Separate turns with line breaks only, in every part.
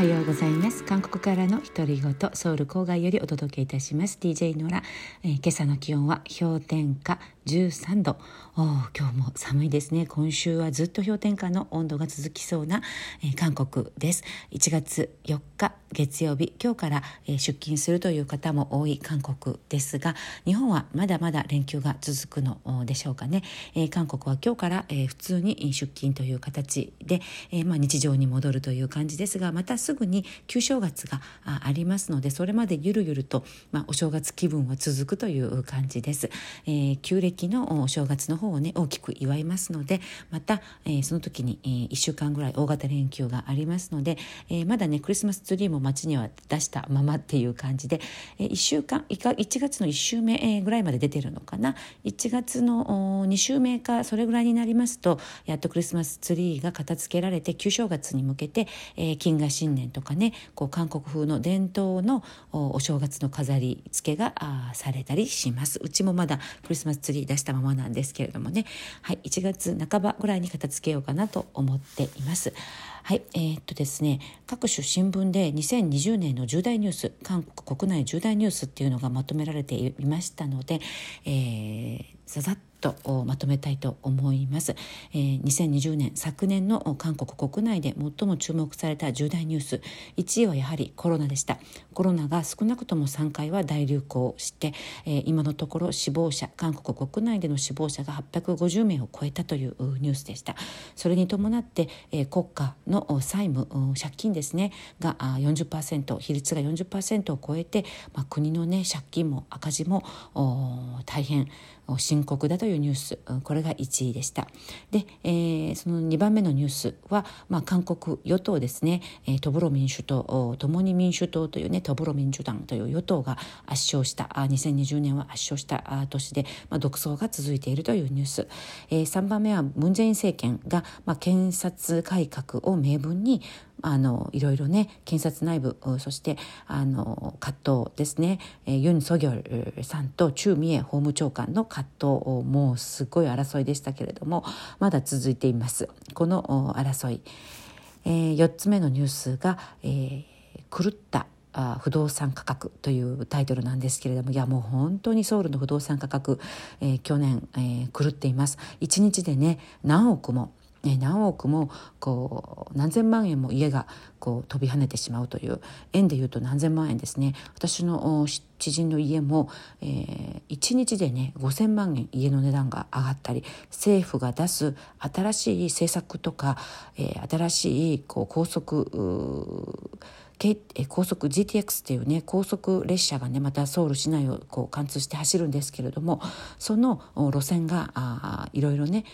はようございます。韓国からの独り言ソウル郊外よりお届けいたします。DJ ノラ、えー、今朝の気温は氷点下13度。今日も寒いですね。今週はずっと氷点下の温度が続きそうな、えー、韓国です。1月4日月曜日今日から、えー、出勤するという方も多い韓国ですが日本はまだまだ連休が続くのでしょうかね、えー、韓国は今日から、えー、普通に出勤という形で、えーまあ、日常に戻るという感じですがまたすすぐに旧正月がありますのでそれまでゆるゆると、まあ、お正月気分は続くという感じです、えー、旧暦のお正月の方をね大きく祝いますのでまた、えー、その時に、えー、1週間ぐらい大型連休がありますので、えー、まだねクリスマスツリーも街には出したままっていう感じで、えー、1週間1月の1週目ぐらいまで出てるのかな。1月の2週目かそれぐらいになりますとやっとクリスマスツリーが片付けられて旧正月に向けて、えー、金河新新年とかねこう韓国風の伝統のお正月の飾り付けがされたりします。うちもまだクリスマスツリー出したままなんですけれどもね。はい1月半ばぐらいに片付けようかなと思っています。はいえー、っとですね各種新聞で2020年の重大ニュース韓国国内重大ニュースっていうのがまとめられていましたので、えー、ざざっとまとめたいと思います、えー、2020年昨年の韓国国内で最も注目された重大ニュース。1位はやはりコロナでした。コロナが少なくとも3回は大流行して、えー、今のところ死亡者韓国国内での死亡者が850名を超えたというニュースでした。それに伴って、えー、国家の債務借金ですねが40%比率が40%を超えて、まあ、国のね借金も赤字も大変深刻だといういうニュースこれが1位でした。で、えー、その2番目のニュースは、まあ、韓国与党ですね、えー、トブロ民主党共に民主党というねトブロ民主党という与党が圧勝した。あ2020年は圧勝した年で、まあ、独走が続いているというニュース、えー、3番目はムン・ジェイン政権が、まあ、検察改革を明文にあのいろいろね検察内部そしてあの葛藤ですね、え、ユン・ソギョルさんとチュ・ミエ法務長官の葛藤もうすごい争いでしたけれどもまだ続いています。この争い、えー、4つ目のニュースが、えー、狂った不動産価格というタイトルなんですけれどもいやもう本当にソウルの不動産価格、えー、去年、えー、狂っています。1日でね何億も何億もこう何千万円も家がこう飛び跳ねてしまうという円でいうと何千万円ですね。私の知人の家も、えー、1日でね5,000万円家の値段が上がったり政府が出す新しい政策とか、えー、新しいこう高速高速 GTX っていうね高速列車がねまたソウル市内をこう貫通して走るんですけれどもその路線がいろいろね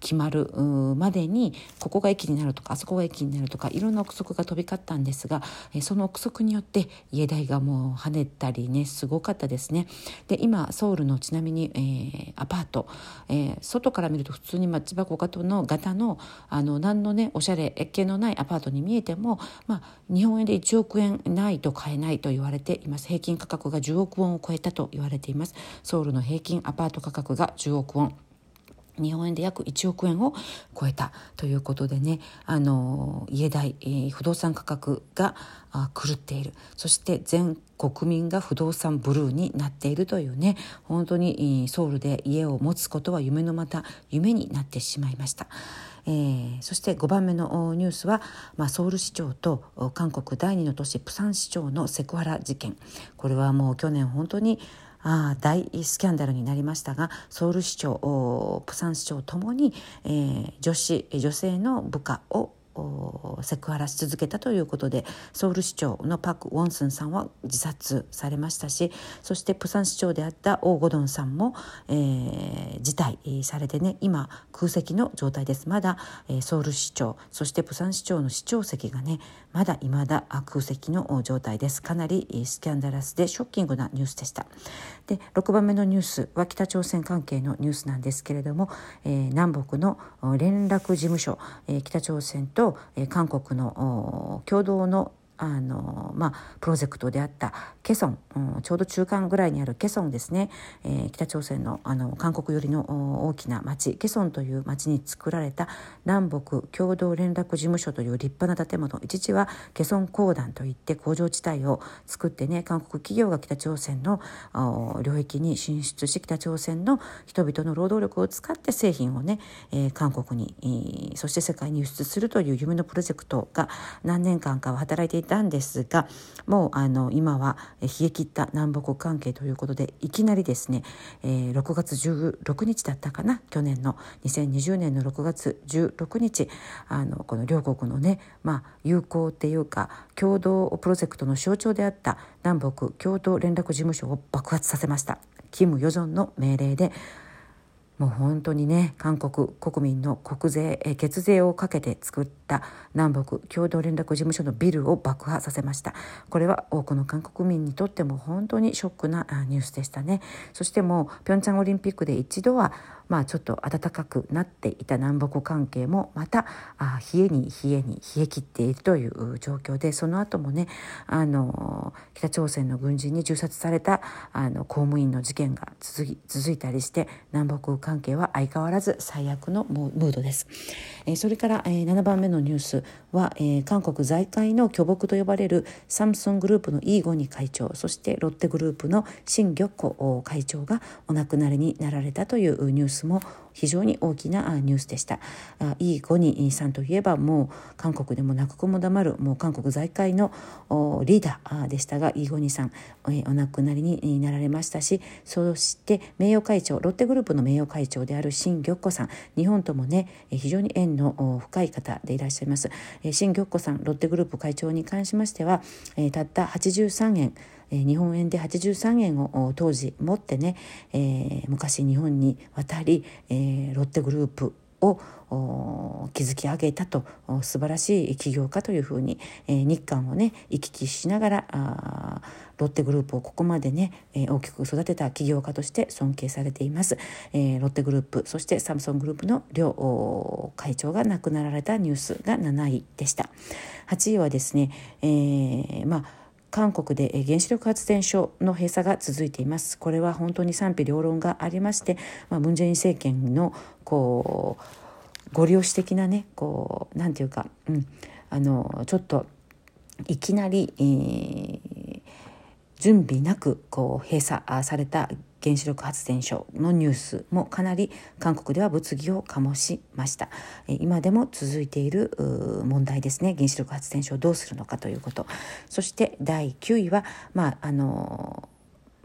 決まるまでにここが駅になるとかあそこが駅になるとかいろんな憶測が飛び交ったんですがその憶測によって家代がもう跳ねたりねすごかったですね。で今ソウルのちなみに、えー、アパート、えー、外から見ると普通に町箱型の型のあの何のねおしゃれ系のないアパートに見えても、まあ、日本円で1億円ないと買えないと言われています。平均価格が10億ウォンを超えたと言われています。ソウルの平均アパート価格が10億ウォン。日本円で約1億円を超えたということでねあの家代、えー、不動産価格が狂っているそして全国民が不動産ブルーになっているというね本当にソウルで家を持つことは夢のまた夢になってしまいました。えー、そして5番目のニュースは、まあ、ソウル市長と韓国第二の都市プサン市長のセクハラ事件これはもう去年本当にあ大スキャンダルになりましたがソウル市長プサン市長ともに、えー、女子女性の部下をセクハラし続けたということでソウル市長のパク・ウォンスンさんは自殺されましたしそしてプサン市長であったオー・ゴドンさんも、えー、辞退されてね今空席の状態です。まだ、えー、ソウル市長そしてプサン市長の市長席がねまだ未だ空席の状態です。かなりスキャンダラスでショッキングなニュースでした。で6番目のニュースは北朝鮮関係のニュースなんですけれども、えー、南北の連絡事務所、えー、北朝鮮と、えー、韓国の共同のあの、まあ、プロジェクトであったケソン、うん、ちょうど中間ぐらいにあるケソンですね、えー、北朝鮮のあの韓国寄りの大きな町。ケソンという町に作られた南北共同連絡事務所という立派な建物。一時はケソン公団といって工場地帯を作ってね韓国企業が北朝鮮の領域に進出し北朝鮮の人々の労働力を使って製品をね、えー、韓国に、そして世界に輸出するという夢のプロジェクトが何年間かは働いていたんですがもうあの今は冷え切った南北関係ということでいきなりですね、えー、6月16日だったかな去年の2020年の6月16日あのこの両国のね、まあ、友好っていうか共同プロジェクトの象徴であった南北共同連絡事務所を爆発させました。キム・ヨジョンの命令でもう本当にね韓国国民の国税血税をかけて作った南北共同連絡事務所のビルを爆破させましたこれは多くの韓国民にとっても本当にショックなニュースでしたねそしてもうピョンチャンオリンピックで一度はまあちょっと暖かくなっていた南北関係もまたあ冷えに冷えに冷え切っているという状況でその後もねあの北朝鮮の軍人に銃殺されたあの公務員の事件が続き続いたりして南北関係は相変わらず最悪のムードです。えー、それから、えー、7番目のニュースは、えー、韓国財界の巨木と呼ばれるサムスングループのイーゴニ会長そしてロッテグループのシン・ギョッコ会長がお亡くなりになられたというニュースも非常に大きなニュースでした。イーゴニさんといえばもう韓国でも泣く子も黙るもう韓国財界のリーダーでしたがイーゴニさんお亡くなりになられましたしそして名誉会長ロッテグループの名誉会長であるシン・ギョッコさん日本ともね非常に縁の深い方でいらっしゃいます。シン・ギョッコさんロッテグループ会長に関しましてはたった83円日本円で83円を当時持ってね、えー、昔日本に渡り、えー、ロッテグループを築き上げたと素晴らしい起業家というふうに、えー、日韓をね行き来しながらロッテグループをここまでね、えー、大きく育てた起業家として尊敬されています、えー、ロッテグループそしてサムソングループの両会長が亡くなられたニュースが7位でした。8位はですね、えー、まあ韓国で原子力発電所の閉鎖が続いています。これは本当に賛否両論がありまして、まあ、ムン・ジェイン政権のこうご利用し的なねこうなんていうか、うん、あのちょっといきなり、えー、準備なくこう閉鎖された原子力発電所のニュースもかなり韓国では物議を醸しました。今でも続いている問題ですね。原子力発電所をどうするのかということ。そして第9位はまああの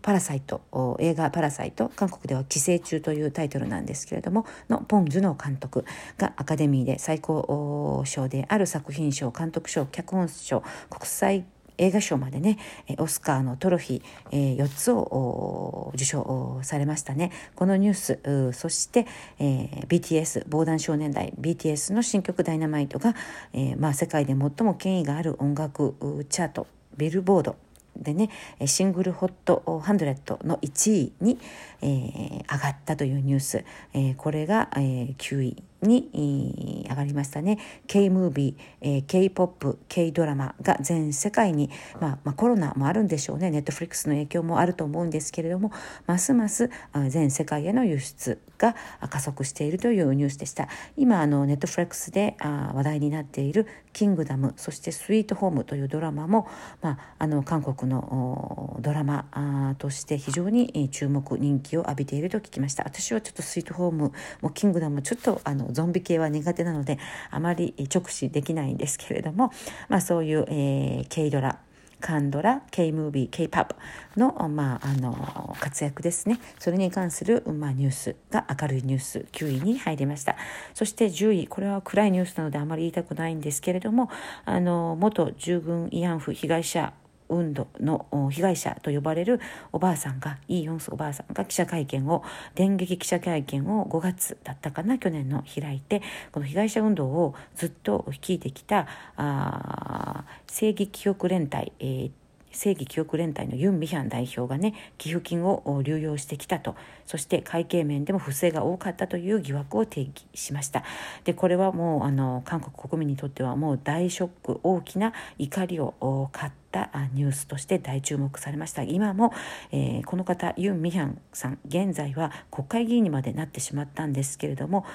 パラサイト映画「パラサイト」韓国では「寄生虫」というタイトルなんですけれどものポン・ジュノ監督がアカデミーで最高賞である作品賞監督賞脚本賞国際映画賞までねオスカーのトロフィー4つを受賞されましたね。このニュースそして、えー、BTS 防弾少年代 BTS の新曲「ダイナマイトが」えーまあ、世界で最も権威がある音楽チャートビルボードでねシングルホットハンドレットの1位に、えー、上がったというニュース、えー、これが、えー、9位に上がりましたね。K ムービー、K ポップ K ドラマが全世界に、まあ、まあコロナもあるんでしょうね。ネットフリックスの影響もあると思うんですけれどもますます全世界への輸出が加速しているというニュースでした。今あのネットフリックスで話題になっている「キングダム」そして「スイートホーム」というドラマも、まあ、あの韓国のドラマとして非常に注目人気を浴びていると聞きました。私はちょっと「スイートホーム」も「キングダム」ちょっとあのゾンビ系は苦手なのであまり直視できないんですけれども、まあ、そういう、えー、K ドラカンドラ K ムービー K パブの,、まあ、あの活躍ですね。それに関する、まあ、ニュースが明るいニュース9位に入りました。そして10位これは暗いニュースなのであまり言いたくないんですけれどもあの元従軍慰安婦被害者運動の被害者と呼ばれるおばあさんがイ・ヨンスおばあさんが記者会見を電撃記者会見を5月だったかな去年の開いてこの被害者運動をずっと率いてきたあ正義記憶連帯、えー正義記憶連帯のユン・ミヒャン代表がね寄付金を流用してきたと。そして会計面でも不正が多かったという疑惑を提起しました。でこれはもうあの韓国国民にとってはもう大ショック大きな怒りを買ったニュースとして大注目されました。今も、えー、この方ユン・ミヒャンさん現在は国会議員にまでなってしまったんですけれども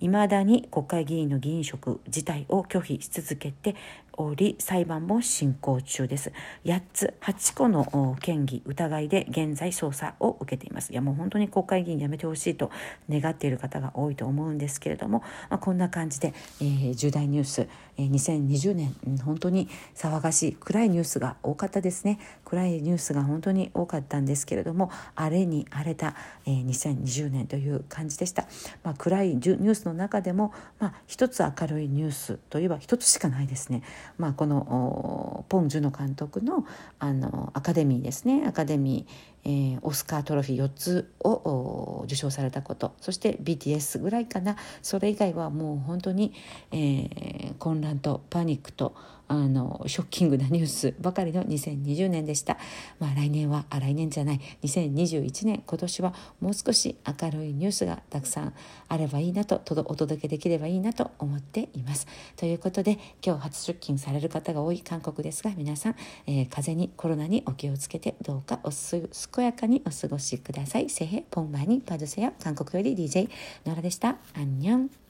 いまだに国会議員の議員職自体を拒否し続けており裁判も進行中です。8つ8個の嫌疑疑いで現在捜査を受けています。いやもう本当に国会議員辞めてほしいと願っている方が多いと思うんですけれども、まあ、こんな感じで、えー、重大ニュース、えー、2020年本当に騒がしい暗いニュースが多かったですね。暗いニュースが本当に多かったんですけれども荒れに荒れた、えー、2020年という感じでした、まあ、暗いニュースの中でも、まあ、一つ明るいニュースといえば一つしかないですね。まあ、このポン・ジュノ監督のあのアカデミーですね。アカデミーえー、オスカートロフィー4つを受賞されたこと。そして BTS ぐらいかな。それ以外はもう本当に、えー、混乱とパニックとあのショッキングなニュースばかりの2020年でした、まあ、来年はあ来年じゃない2021年今年はもう少し明るいニュースがたくさんあればいいなとお届けできればいいなと思っていますということで今日初出勤される方が多い韓国ですが皆さん、えー、風邪にコロナにお気をつけてどうかおす健やかにお過ごしください。새해복많이받으세요。韓国より DJ ノラでした。アンニョン。